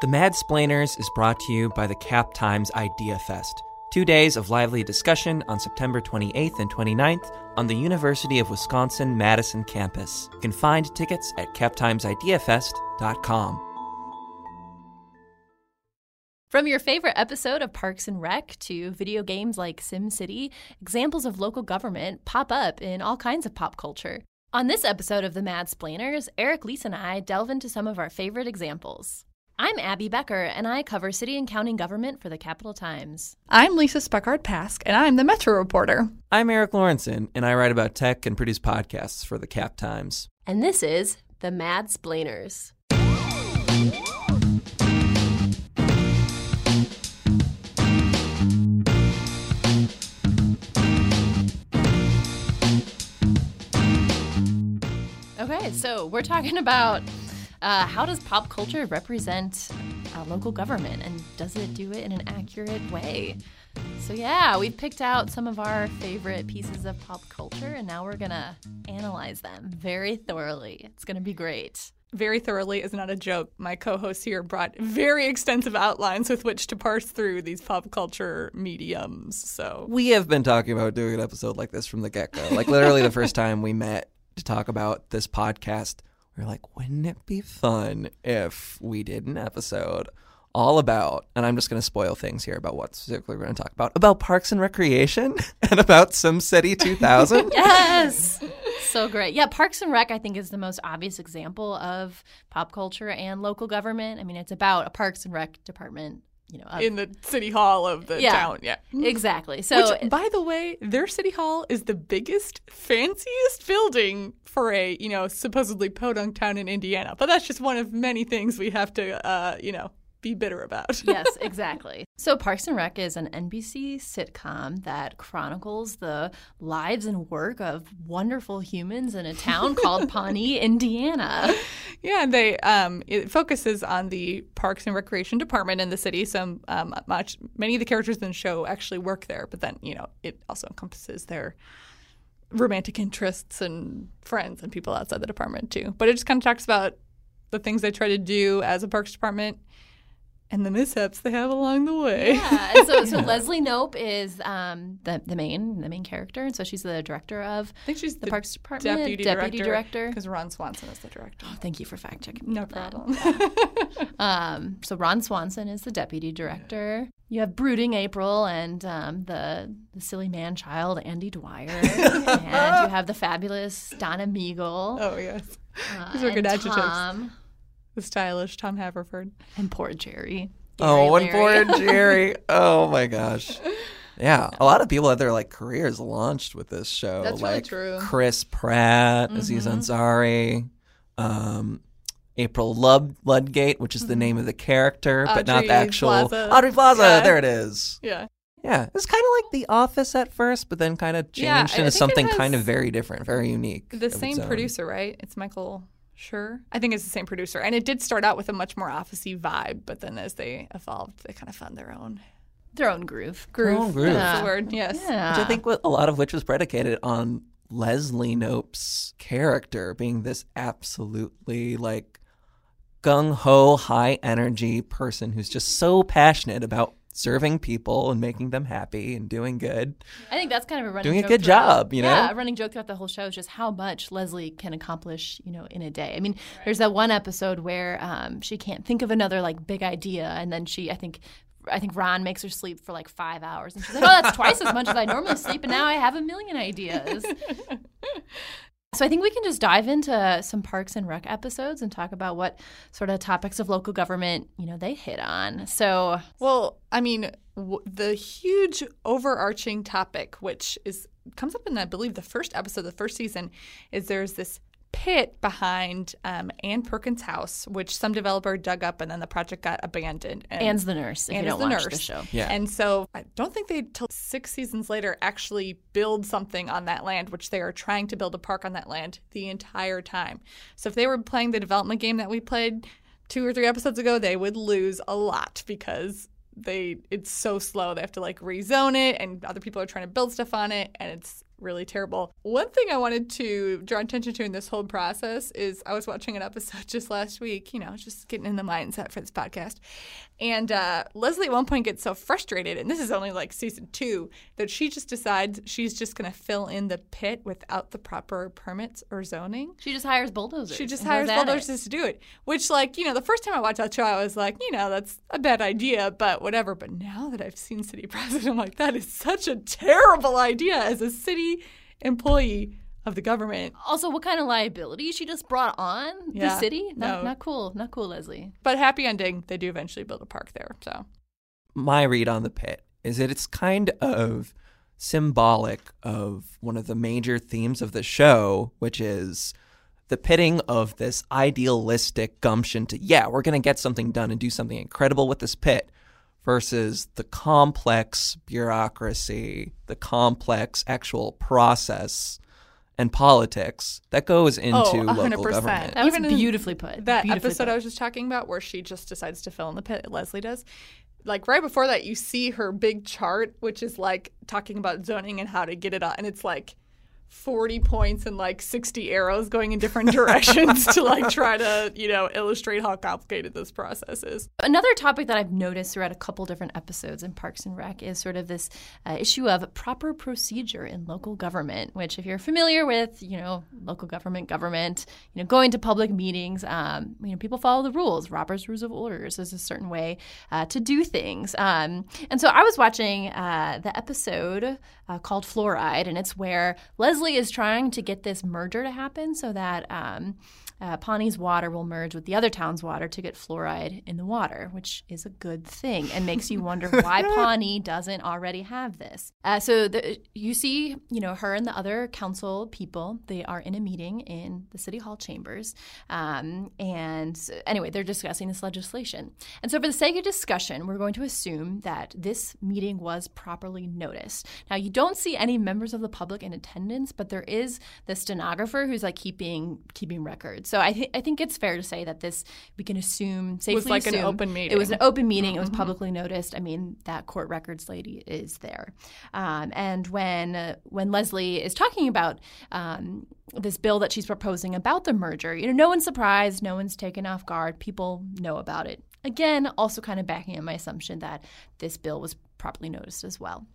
The Mad Splainers is brought to you by the Cap Times Idea Fest. Two days of lively discussion on September 28th and 29th on the University of Wisconsin Madison campus. You can find tickets at captimesideafest.com. From your favorite episode of Parks and Rec to video games like SimCity, examples of local government pop up in all kinds of pop culture. On this episode of The Mad Splainers, Eric, Lisa, and I delve into some of our favorite examples. I'm Abby Becker, and I cover city and county government for the Capital Times. I'm Lisa Speckhard Pasque, and I'm the Metro reporter. I'm Erik Lorenzsonn, and I write about tech and produce podcasts for the Cap Times. And this is The Mad Splainers. Okay, so we're talking about uh, how does pop culture represent uh, local government and does it do it in an accurate way? So, yeah, we've picked out some of our favorite pieces of pop culture and now we're going to analyze them very thoroughly. It's going to be great. Very thoroughly is not a joke. My co host here brought very extensive outlines with which to parse through these pop culture mediums. So, We have been talking about doing an episode like this from the get go. Like, literally, the first time we met to talk about this podcast, we were like, wouldn't it be fun if we did an episode all about, and I'm just going to spoil things here about what specifically we're going to talk about, about Parks and Recreation and about SimCity 2000? Yes. so great. Yeah, Parks and Rec, I think, is the most obvious example of pop culture and local government. I mean, it's about a Parks and Rec department, you know, in the city hall of the Yeah. town, yeah. exactly. So, Which, by the way, their city hall is the biggest, fanciest building for a, you know, supposedly podunk town in Indiana. But that's just one of many things we have to, uh, you know, be bitter about. yes, exactly. So Parks and Rec is an NBC sitcom that chronicles the lives and work of wonderful humans in a town called Pawnee, Indiana. Yeah, and they um, it focuses on the Parks and Recreation Department in the city. So um, much many of the characters in the show actually work there, but then you know it also encompasses their romantic interests and friends and people outside the department too. But it just kind of talks about the things they try to do as a Parks Department and the mishaps they have along the way. Yeah, and so, so Leslie Knope is um, the the main the main character, and so she's the director of I think she's the, Parks Department, deputy, director. because Ron Swanson is the director. Thank you for fact checking. No problem. Um, so Ron Swanson is the deputy director. You have brooding April and um, the the silly man child Andy Dwyer, and you have the fabulous Donna Meagle. oh yes, uh, these are good adjectives. Tom, the stylish Tom Haverford. and poor Jerry. Oh, Gary one poor Jerry. Oh my gosh. Yeah, a lot of people had their like careers launched with this show. That's really like true. Chris Pratt, Aziz Ansari, um, April Lub- Ludgate, which is the name of the character, but not the actual Plaza. Aubrey Plaza. Yeah. There it is. Yeah. Yeah, it's kind of like The Office at first, but then kind of changed I- I into something kind of very different, very unique. The same producer, right? It's Michael Schur. I think it's the same producer. And it did start out with a much more officey vibe, but then as they evolved, they kind of found their own Their own groove. groove. own groove. That's Yeah. the word. Yes. Yeah. Which I think wa- a lot of which was predicated on Leslie Knope's character being this absolutely like gung ho, high energy person who's just so passionate about serving people and making them happy and doing good. I think that's kind of a running Doing a joke good throughout- job, you know? Yeah, a running joke throughout the whole show is just how much Leslie can accomplish, you know, in a day. I mean, there's that one episode where um, she can't think of another like big idea, and then she, I think. I think Ron makes her sleep for like five hours, and she's like, "Oh, that's twice as much as I normally sleep, and now I have a million ideas." So I think we can just dive into some Parks and Rec episodes and talk about what sort of topics of local government, you know, they hit on. So Well, I mean, w- the huge overarching topic, which is comes up in, I believe, the first episode of the first season, is there's this pit behind um, Ann Perkins' house, which some developer dug up, and then the project got abandoned. And Anne's the nurse. If Anne you don't the watch the nurse. show, Yeah. And so I don't think they till six seasons later actually build something on that land, which they are trying to build a park on that land the entire time. So if they were playing the development game that we played two or three episodes ago, they would lose a lot because they it's so slow. They have to like rezone it and other people are trying to build stuff on it and it's really terrible. One thing I wanted to draw attention to in this whole process is I was watching an episode just last week, you know, just getting in the mindset for this podcast. And uh, Leslie at one point gets so frustrated, and this is only like season two, that she just decides she's just going to fill in the pit without the proper permits or zoning. She just hires bulldozers. She just hires at it. bulldozers to do it. Which, like, you know, the first time I watched that show, I was like, you know, that's a bad idea, but whatever. But now that I've seen City President, I'm like, that is such a terrible idea as a city employee of the government. Also, what kind of liability she just brought on the city? Not, No. not cool. Not cool, Leslie. But happy ending, they do eventually build a park there. So my read on the pit is that it's kind of symbolic of one of the major themes of the show, which is the pitting of this idealistic gumption to, yeah, we're going to get something done and do something incredible with this pit, versus the complex bureaucracy, the complex actual process and politics that goes oh, into Oh, local 100%. government. That was Even beautifully put. that Beautifully episode put. I was just talking about where she just decides to fill in the pit, Leslie does. Like right before that, you see her big chart, which is like talking about zoning and how to get it on, and it's like 40 points and like 60 arrows going in different directions to like try to, you know, illustrate how complicated this process is. Another topic that I've noticed throughout a couple different episodes in Parks and Rec is sort of this uh, issue of proper procedure in local government. Which, if you're familiar with, you know, local government, government, you know, going to public meetings, um, you know, people follow the rules. Robert's Rules of Orders is a certain way uh, to do things. Um, and so I was watching uh, the episode uh, called Fluoride, and it's where Leslie is trying to get this merger to happen so that. Um, uh, Pawnee's water will merge with the other town's water to get fluoride in the water, which is a good thing and makes you wonder why Pawnee doesn't already have this. Uh, so the, you see, you know, her and the other council people, they are in a meeting in the city hall chambers. Um, and anyway, they're discussing this legislation. And so for the sake of discussion, we're going to assume that this meeting was properly noticed. Now, you don't see any members of the public in attendance, but there is the stenographer who's like keeping keeping records. So I, th- I think it's fair to say that this we can assume safely It was like an assume open It was an meeting. open meeting. It was publicly noticed. I mean, that court records lady is there. Um, and when uh, when Leslie is talking about um, this bill that she's proposing about the merger, you know, no one's surprised, no one's taken off guard. People know about it. Again, also kind of backing up my assumption that this bill was properly noticed as well.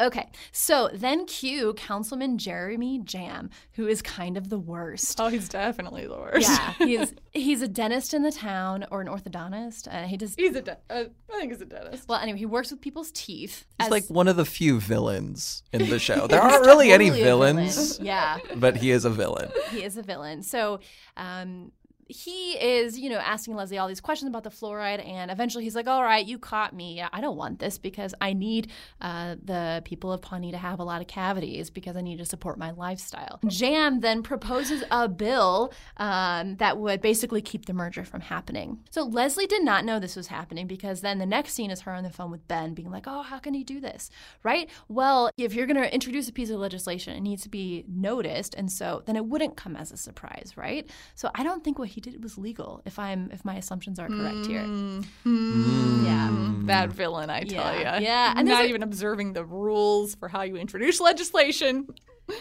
Okay, so then cue Councilman Jeremy Jamm, who is kind of the worst. Oh, he's definitely the worst. Yeah, he's he's a dentist in the town or an orthodontist. Uh, he does he's a de- uh, I think he's a dentist. well. Anyway, he works with people's teeth. He's as- like one of the few villains in the show. There aren't really any totally a villain. villains, Yeah, but he is a villain. he is a villain. So. Um, he is, you know, asking Leslie all these questions about the fluoride, and eventually he's like, "All right, you caught me. I don't want this because I need uh, the people of Pawnee to have a lot of cavities because I need to support my lifestyle." Jamm then proposes a bill um, that would basically keep the merger from happening. So Leslie did not know this was happening because then the next scene is her on the phone with Ben, being like, "Oh, how can you do this?" Right? Well, if you're going to introduce a piece of legislation, it needs to be noticed, and so then it wouldn't come as a surprise, right? So I don't think what he did it was legal. If I'm, if my assumptions are correct here, mm-hmm. yeah. Mm. That villain, I tell you. yeah, and And there's not a- even observing the rules for how you introduce legislation.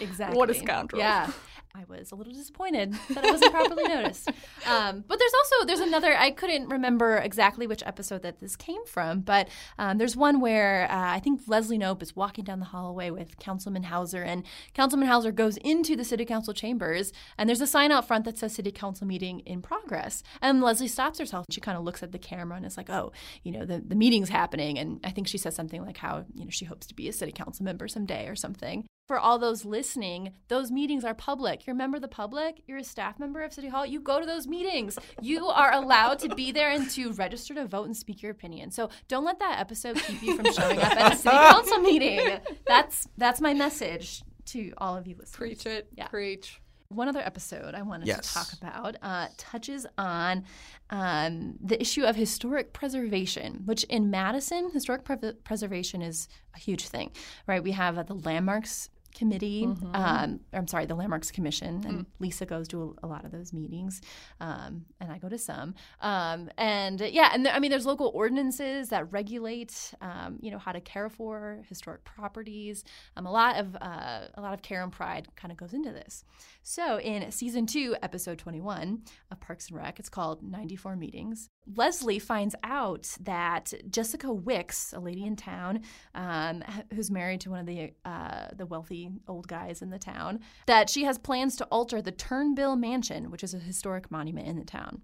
Exactly. What a scoundrel. Yeah. I was a little disappointed that it wasn't properly noticed. Um, but there's also there's another I couldn't remember exactly which episode that this came from, but um, there's one where uh, I think Leslie Knope is walking down the hallway with Councilman Howser, and Councilman Howser goes into the City Council chambers, and there's a sign out front that says City Council meeting in progress. And Leslie stops herself. She kind of looks at the camera and is like, "Oh, you know, the the meeting's happening." And I think she says something like how you know she hopes to be a City Council member someday or something for all those listening, those meetings are public. You're a member of the public, you're a staff member of City Hall, you go to those meetings. You are allowed to be there and to register to vote and speak your opinion. So don't let that episode keep you from showing up at a city council meeting. That's that's my message to all of you listeners. Preach it. Yeah. Preach. One other episode I wanted Yes. to talk about uh, touches on um, the issue of historic preservation, which in Madison, historic pre- preservation is a huge thing, right? We have uh, the landmarks Committee. Um, I'm sorry, the Landmarks Commission. And Lisa goes to a, a lot of those meetings, um, and I go to some. Um, and yeah, and there, I mean, there's local ordinances that regulate, um, you know, how to care for historic properties. Um, a lot of uh, a lot of care and pride kind of goes into this. So in season two, episode 21 of Parks and Rec, it's called 94 Meetings. Leslie finds out that Jessica Wicks, a lady in town um, who's married to one of the uh, the wealthy old guys in the town, that she has plans to alter the Turnbill Mansion, which is a historic monument in the town.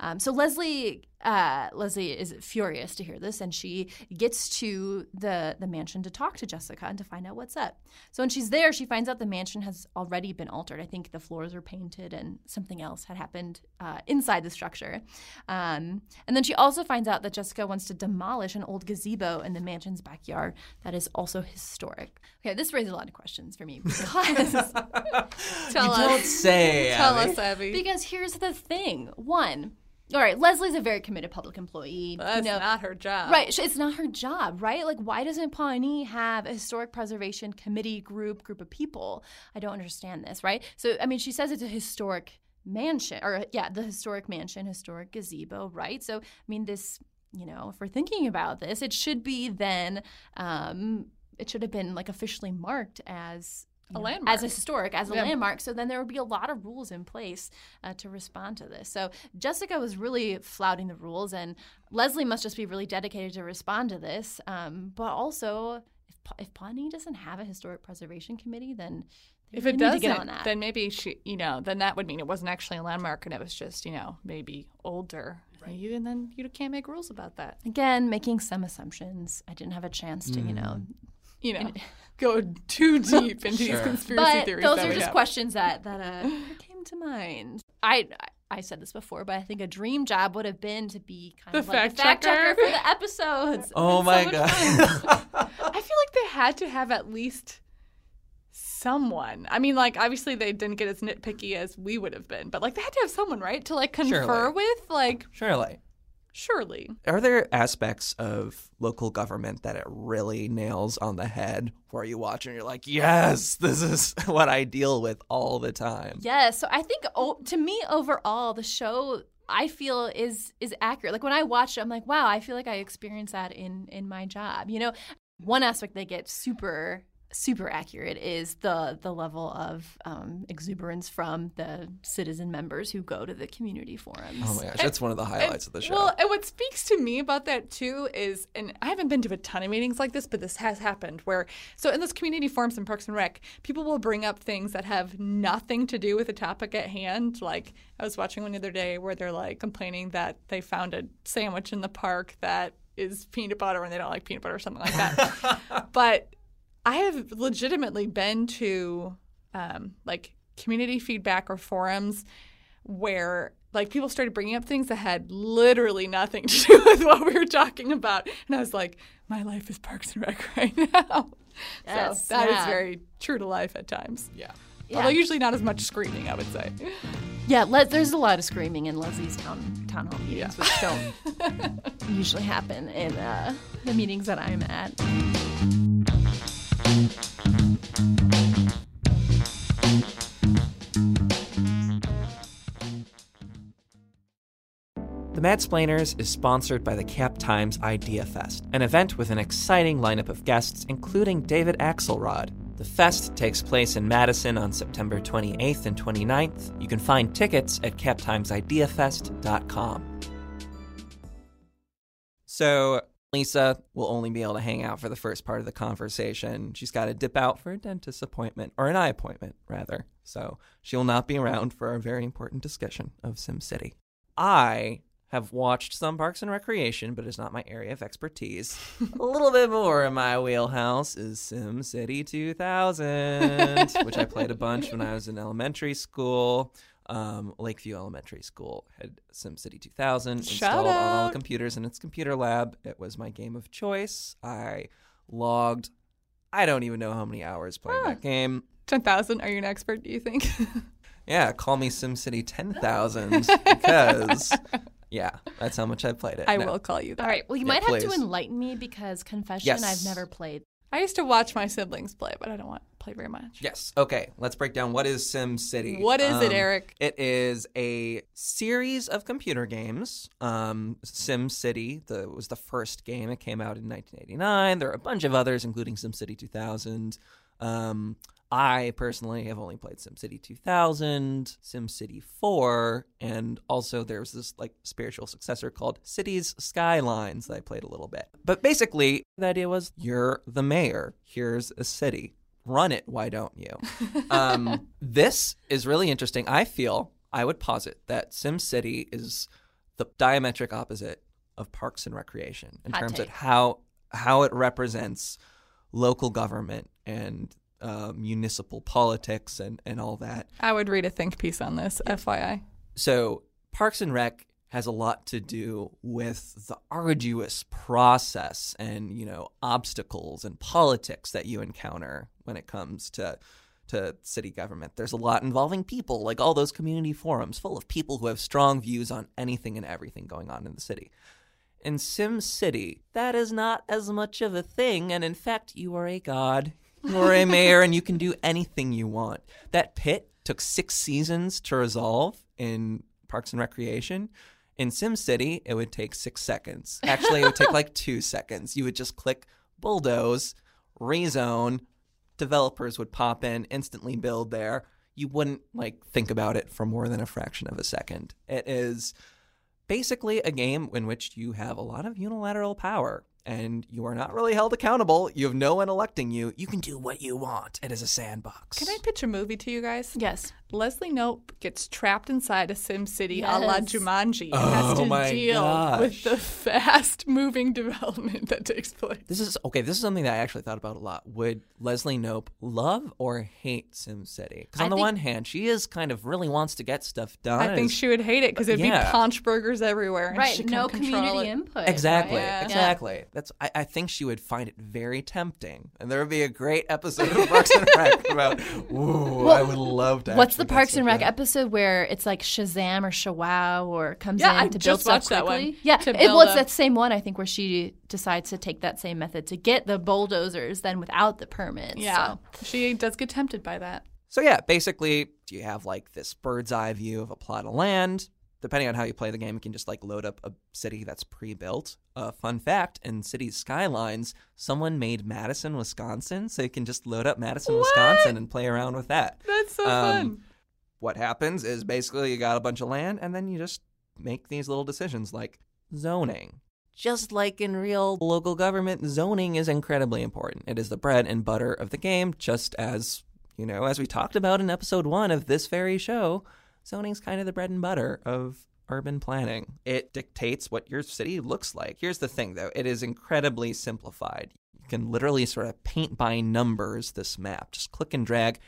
Um, so Leslie uh, Leslie is furious to hear this, and she gets to the the mansion to talk to Jessica and to find out what's up. So when she's there, she finds out the mansion has already been altered. I think the floors were painted, and something else had happened uh, inside the structure. Um, and then she also finds out that Jessica wants to demolish an old gazebo in the mansion's backyard that is also historic. Okay, this raises a lot of questions for me because Tell Don't us. say. Tell Abby. us, Abby. because here's the thing. One, all right, Leslie's a very committed public employee. That's you know, not her job. Right. It's not her job, right? Like, why doesn't Pawnee have a historic preservation committee group, group of people? I don't understand this, right? So, I mean, she says it's a historic mansion, or yeah, the historic mansion, historic gazebo, right? So, I mean, this, you know, if we're thinking about this, it should be then, um, it should have been like officially marked as A know, landmark. as a historic, as a Yeah. landmark. So then there would be a lot of rules in place uh, to respond to this. So Jessica was really flouting the rules, and Leslie must just be really dedicated to respond to this. Um, but also, if, if Pawnee doesn't have a historic preservation committee, then If it doesn't, get on that. then maybe she, you know, then that would mean it wasn't actually a landmark and it was just, you know, maybe older. Right. You, and then you can't make rules about that. Again, making some assumptions. I didn't have a chance to, you know. You know, go too deep into these Sure. conspiracy But theories. those are just have. questions that that uh, came to mind. I. I said this before, but I think a dream job would have been to be kind The of like fact the fact checker checker. for the episodes. Oh It's so my much god. I feel like they had to have at least someone. I mean, like obviously they didn't get as nitpicky as we would have been, but like they had to have someone, right, to like confer Surely. with. Like, Surely. Surely. Are there aspects of local government that it really nails on the head where you watch and you're like, yes, this is what I deal with all the time? Yes. So I think oh, to me overall, the show I feel is is accurate. Like when I watch it, I'm like, wow, I feel like I experience that in in my job. You know, one aspect they get super super accurate is the the level of um, exuberance from the citizen members who go to the community forums. Oh my gosh, that's one of the highlights of the show. Well, and what speaks to me about that too is, and I haven't been to a ton of meetings like this, but this has happened where, so in those community forums in Parks and Rec, people will bring up things that have nothing to do with the topic at hand. Like I was watching one the other day where they're like complaining that they found a sandwich in the park that is peanut butter and they don't like peanut butter or something like that. but I have legitimately been to um, like community feedback or forums where like people started bringing up things that had literally nothing to do with what we were talking about, and I was like, my life is Parks and Rec right now. Yes, so that is yeah. very true to life at times. yeah. Although usually not as much screaming, I would say. Yeah, Le- there's a lot of screaming in Leslie's town town hall meetings, which don't usually happen in uh, the meetings that I'm at. The Madsplainers is sponsored by the Cap Times Idea Fest, an event with an exciting lineup of guests, including David Axelrod. The fest takes place in Madison on September 28th and 29th. You can find tickets at captimesideafest.com. So, Lisa will only be able to hang out for the first part of the conversation. She's got to dip out for a dentist appointment, or an eye appointment, rather. So, she will not be around for our very important discussion of SimCity. I have watched some Parks and Recreation, but it's not my area of expertise. a little bit more in my wheelhouse is SimCity 2000, which I played a bunch when I was in elementary school. Um, Lakeview Elementary School had SimCity 2000 Shout installed on all the computers in its computer lab. It was my game of choice. I logged, I don't even know how many hours playing that game. 10,000, are you an expert, do you think? Yeah, call me SimCity 10,000 because, yeah, that's how much I played it. I No. will call you that. All right. Well, you Yeah, might have to enlighten me because confession, Yes. I've never played I used to watch my siblings play, but I don't want to play very much. Yes. Okay. Let's break down what is Sim City. What is it, Um, Eric? It is a series of computer games. Um, Sim City the, was the first game. It came out in 1989. There are a bunch of others, including Sim City 2000. Um, I personally have only played SimCity 2000, SimCity 4, and also there's this like spiritual successor called Cities Skylines that I played a little bit. But basically, the idea was you're the mayor. Here's a city. Run it, why don't you? um, this is really interesting. I feel I would posit that SimCity is the diametric opposite of Parks and Recreation in Hot terms take. of how how it represents local government and uh, municipal politics and, and all that. I would read a think piece on this, FYI. So Parks and Rec has a lot to do with the arduous process and you know obstacles and politics that you encounter when it comes to to city government. There's a lot involving people, like all those community forums full of people who have strong views on anything and everything going on in the city. In Sim City, that is not as much of a thing, and in fact, you are a god. A mayor, and you can do anything you want. That pit took six seasons to resolve in Parks and Recreation. In Sim City, it would take six seconds. Actually, it would take like two seconds. You would just click bulldoze, rezone, developers would pop in, instantly build there. You wouldn't like think about it for more than a fraction of a second. It is basically a game in which you have a lot of unilateral power and you are not really held accountable. You have no one electing you. You can do what you want. It is a sandbox. Can I pitch a movie to you guys? Yes. Leslie Knope gets trapped inside a Sim City a la Jumanji and Oh has to my deal gosh. with the fast moving development that takes place. This is okay. This is something that I actually thought about a lot. Would Leslie Knope love or hate SimCity? Because I on the think- one hand, she is kind of really wants to get stuff done. I think she would hate it because it'd Yeah. be paunch burgers everywhere. And Right. she No community it. input. Exactly, right? Yeah. exactly. That's. I, I think she would find it very tempting, and there would be a great episode of Parks and Rec about. Ooh, I would love to. What's the Parks and Rec stuff done. episode where it's like Shazam or Shawow or comes Yeah, in I to build just stuff watched that one, quickly? Yeah, it, build well, it's that same one I think where she decides to take that same method to get the bulldozers then without the permits. Yeah. So. She does get tempted by that. So yeah, basically, you have like this bird's eye view of a plot of land. Depending on how you play the game, you can just like load up a city that's pre-built. Uh, fun fact: in Cities Skylines, someone made Madison, Wisconsin, so you can just load up Madison, Wisconsin, and play around with that. That's so Um, fun. What happens is basically you got a bunch of land, and then you just make these little decisions like zoning. Just like in real local government, zoning is incredibly important. It is the bread and butter of the game, just as, you know, as we talked about in episode one of this very show, zoning's kind of the bread and butter of urban planning. It dictates what your city looks like. Here's the thing, though it is incredibly simplified. You can literally sort of paint by numbers this map. Just click and drag.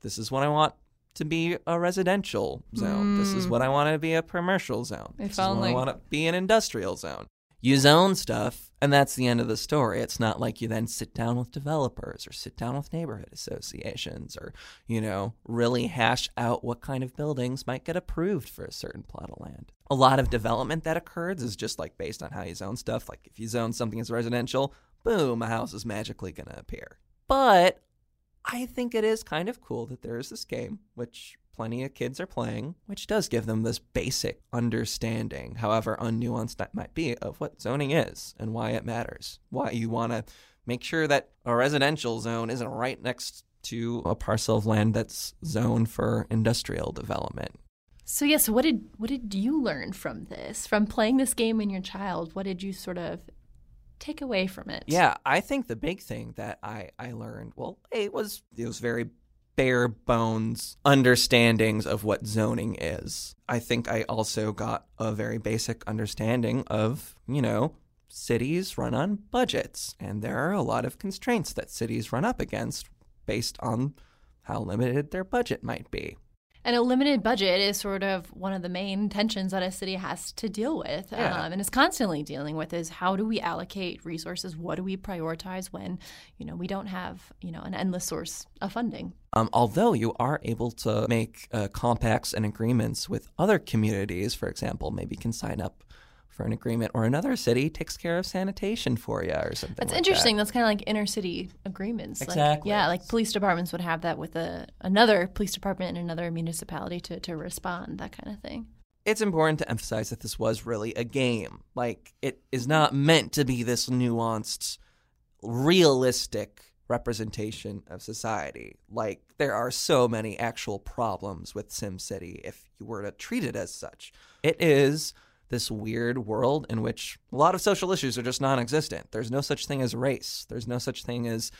This is what I want to be a residential zone. This is what I hmm. want to be a commercial zone. If this is what I want to be an industrial zone. You zone stuff, and that's the end of the story. It's not like you then sit down with developers or sit down with neighborhood associations or, you know, really hash out what kind of buildings might get approved for a certain plot of land. A lot of development that occurs is just like based on how you zone stuff. Like if you zone something as residential, boom, a house is magically going to appear. But I think it is kind of cool that there is this game, which plenty of kids are playing, which does give them this basic understanding, however unnuanced that might be, of what zoning is and why it matters. Why you want to make sure that a residential zone isn't right next to a parcel of land that's zoned for industrial development. So yes, what did what did you learn from this? From playing this game in your child, what did you sort of take away from it? Yeah, I think the big thing that I, I learned, well, it was it was very bare bones understandings of what zoning is. I think I also got a very basic understanding of, you know, cities run on budgets and there are a lot of constraints that cities run up against based on how limited their budget might be. And a limited budget is sort of one of the main tensions that a city has to deal with Yeah. um, and is constantly dealing with is how do we allocate resources? What do we prioritize when, you know, we don't have, you know, an endless source of funding? Um, although you are able to make uh, compacts and agreements with other communities, for example, maybe you can sign up for an agreement, or another city takes care of sanitation for you, or something. That's like interesting. That. That's kind of like inner city agreements. Like, Exactly. yeah, like police departments would have that with a another police department in another municipality to, to respond, that kind of thing. It's important to emphasize that this was really a game. Like it is not meant to be this nuanced, realistic representation of society. Like there are so many actual problems with SimCity if you were to treat it as such. It is this weird world in which a lot of social issues are just non-existent. There's no such thing as race. There's no such thing as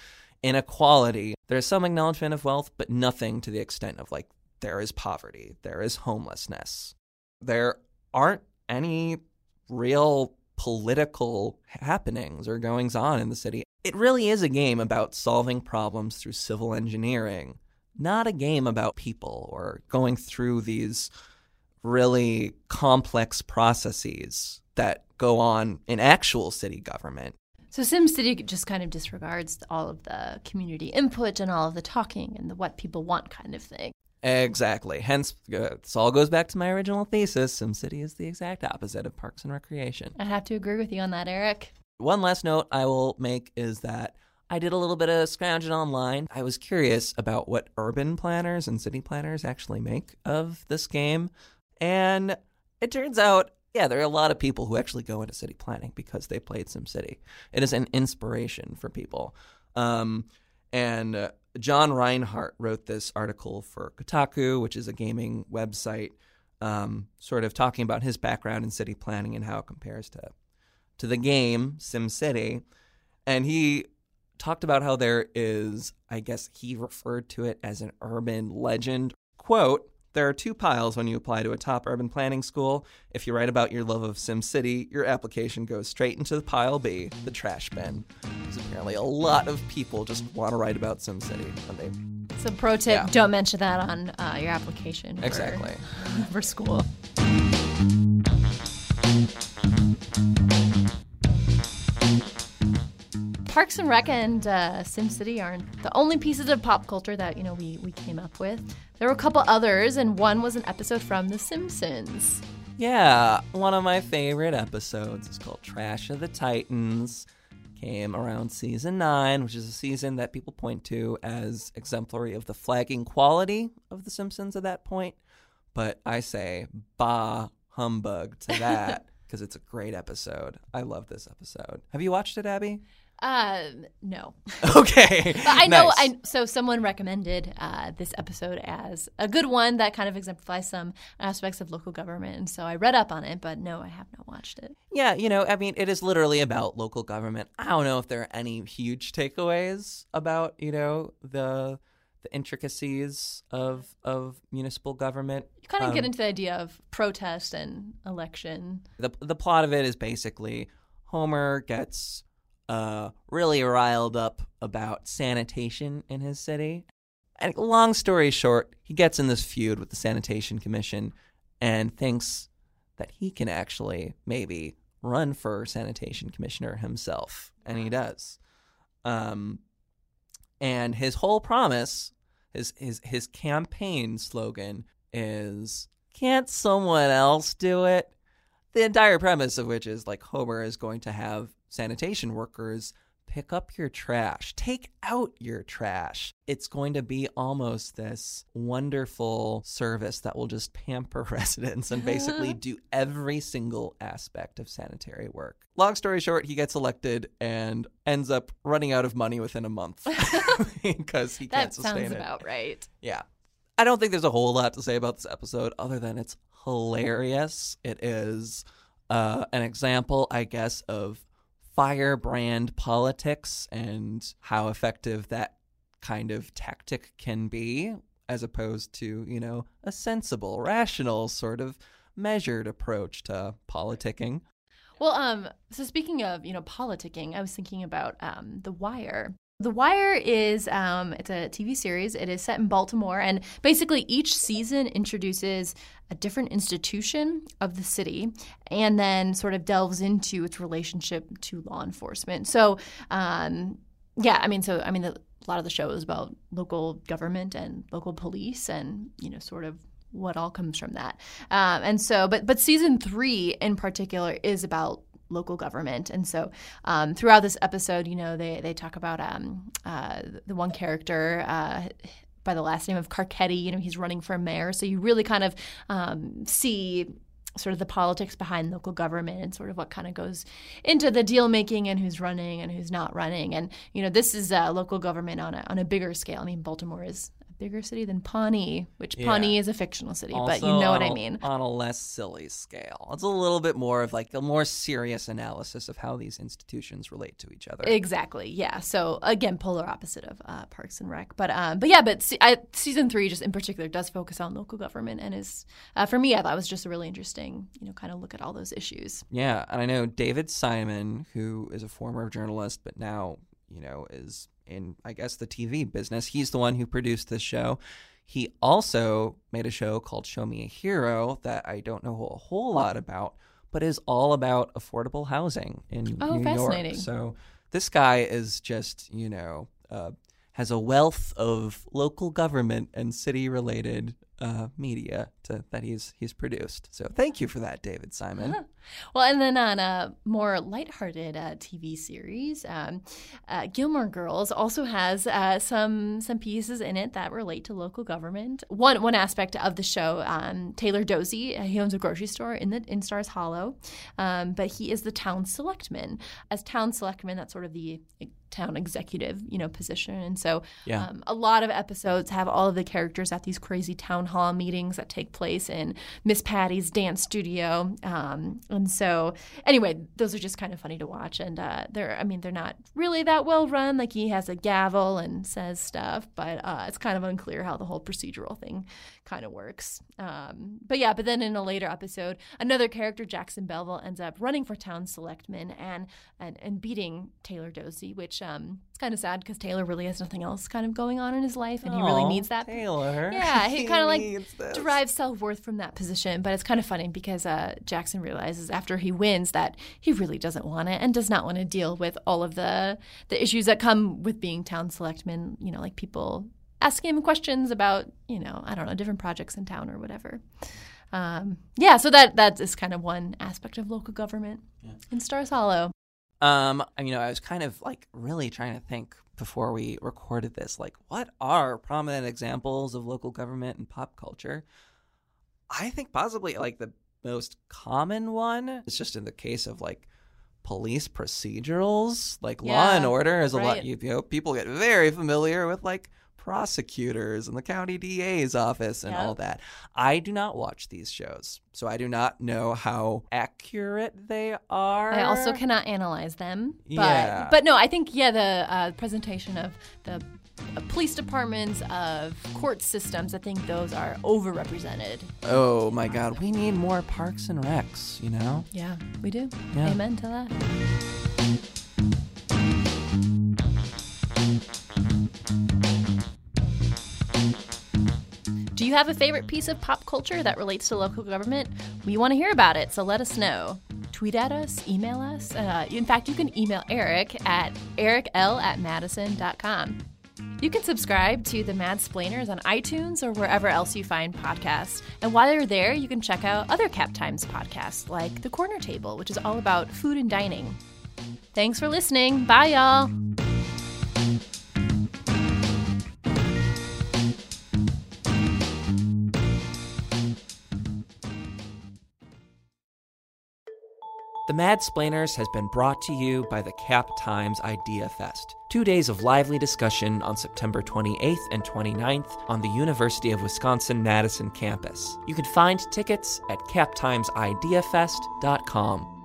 inequality. There's some acknowledgement of wealth, but nothing to the extent of like there is poverty, there is homelessness. There aren't any real political happenings or goings on in the city. It really is a game about solving problems through civil engineering, not a game about people or going through these really complex processes that go on in actual city government. So SimCity just kind of disregards all of the community input and all of the talking and the what people want kind of thing. Exactly. Hence, uh, this all goes back to my original thesis. SimCity is the exact opposite of Parks and Recreation. I'd have to agree with you on that, Eric. One last note I will make is that I did a little bit of scrounging online. I was curious about what urban planners and city planners actually make of this game. And it turns out, yeah, there are a lot of people who actually go into city planning because they played SimCity. It is an inspiration for people. Um, and uh, John Reinhardt wrote this article for Kotaku, which is a gaming website, um, sort of talking about his background in city planning and how it compares to to the game SimCity, and he talked about how there is, I guess he referred to it as an urban legend. Quote, there are two piles when you apply to a top urban planning school. If you write about your love of SimCity, your application goes straight into the pile B, the trash bin. Because apparently a lot of people just want to write about SimCity when they So, pro tip: Yeah. don't mention that on uh, your application. For, exactly. for school. Parks and Rec and uh, SimCity aren't the only pieces of pop culture that you know we we came up with. There were a couple others, and one was an episode from The Simpsons. Yeah, one of my favorite episodes is called Trash of the Titans. Came around season nine, which is a season that people point to as exemplary of the flagging quality of The Simpsons at that point. But I say, bah humbug to that because it's a great episode. I love this episode. Have you watched it, Abby? Uh, no, Okay. but I know. Nice. I so someone recommended uh, this episode as a good one that kind of exemplifies some aspects of local government, and so I read up on it. But no, I have not watched it. Yeah, you know, I mean, it is literally about local government. I don't know if there are any huge takeaways about, you know, the the intricacies of of municipal government. You kind of get Um, into the idea of protest and election. The the plot of it is basically Homer gets uh really riled up about sanitation in his city. And long story short, he gets in this feud with the sanitation commission and thinks that he can actually maybe run for sanitation commissioner himself, and he does. Um, and his whole promise, his his his campaign slogan is "Can't someone else do it?" The entire premise of which is like Homer is going to have sanitation workers pick up your trash, take out your trash. It's going to be almost this wonderful service that will just pamper residents and basically do every single aspect of sanitary work. Long story short, he gets elected and ends up running out of money within a month because he can't sustain it. That sounds about right. Yeah. I don't think there's a whole lot to say about this episode other than it's hilarious. It is uh, an example, I guess, of firebrand politics and how effective that kind of tactic can be, as opposed to, you know, a sensible, rational, sort of measured approach to politicking. Well, um, so speaking of you know politicking, I was thinking about um, The Wire. The Wire is um, it's a TV series. It is set in Baltimore, and basically each season introduces a different institution of the city, and then sort of delves into its relationship to law enforcement. So, um, yeah, I mean, so I mean, the, a lot of the show is about local government and local police, and you know, sort of what all comes from that. Um, and so, but but season three in particular is about local government. And so um, throughout this episode, you know, they, they talk about um, uh, the one character. Uh, by the last name of Carcetti, you know, he's running for mayor. So you really kind of um, see sort of the politics behind local government and sort of what kind of goes into the deal making and who's running and who's not running. And you know, this is uh, local government on a on a bigger scale. I mean, Baltimore is bigger city than Pawnee, which Yeah. Pawnee is a fictional city, but you know what I mean. On a less silly scale. It's a little bit more of like a more serious analysis of how these institutions relate to each other. Exactly. Yeah. So again, polar opposite of uh, Parks and Rec. But um, but yeah. But se- I, season three, just in particular, does focus on local government and is uh, for me, I thought it was just a really interesting, you know, kind of look at all those issues. Yeah, and I know David Simon, who is a former journalist but now, you know, is in I guess the TV business. He's the one who produced this show. He also made a show called Show Me a Hero that I don't know a whole lot about, but is all about affordable housing in Oh, New fascinating. York. So this guy is just, you know, uh, has a wealth of local government and city related uh, media to, that he's he's produced. So thank you for that, David Simon. Well, and then on a more lighthearted uh, TV series, um, uh, Gilmore Girls also has uh, some some pieces in it that relate to local government. One one aspect of the show, um, Taylor Doose, uh, he owns a grocery store in the in Stars Hollow, um, but he is the town selectman. As town selectman, that's sort of the town executive, you know, position. And so, Yeah. um, a lot of episodes have all of the characters at these crazy town hall meetings that take place in Miss Patty's dance studio. Um, and so, anyway, those are just kind of funny to watch. And uh, they're, I mean, they're not really that well run. Like he has a gavel and says stuff, but uh, it's kind of unclear how the whole procedural thing kind of works. Um, but yeah, but then in a later episode, another character, Jackson Belleville, ends up running for town selectman and and, and beating Taylor Doose, which um, it's kind of sad because Taylor really has nothing else kind of going on in his life, and he really needs that. Taylor. Yeah, he kind of like this. derives self worth from that position. But it's kind of funny because uh, Jackson realizes after he wins that he really doesn't want it and does not want to deal with all of the the issues that come with being town selectman. You know, like people asking him questions about you know I don't know different projects in town or whatever. Um, yeah, so that that is kind of one aspect of local government in Stars Hollow. Um, you know, I was kind of like really trying to think before we recorded this, like, what are prominent examples of local government and pop culture? I think possibly like the most common one is just in the case of like police procedurals, like Law and Order is a lot. You know, people get very familiar with like prosecutors and the county DA's office and all that. I do not watch these shows, so I do not know how accurate they are. I also cannot analyze them. But, Yeah. But no, I think, yeah, the uh, presentation of the uh, police departments, of court systems, I think those are overrepresented. Oh my God, we need more parks and recs. You know. Yeah, we do. Yeah. Amen to that. You have a favorite piece of pop culture that relates to local government? We want to hear about it, so let us know. Tweet at us, email us. Uh, in fact, you can email Eric at ericl at madison.com. You can subscribe to the Mad Splainers on iTunes or wherever else you find podcasts. And while you're there, you can check out other Cap Times podcasts like The Corner Table, which is all about food and dining. Thanks for listening. Bye, y'all. The Mad Splainers has been brought to you by the Cap Times Idea Fest. Two days of lively discussion on September 28th and 29th on the University of Wisconsin Madison campus. You can find tickets at captimesideafest.com.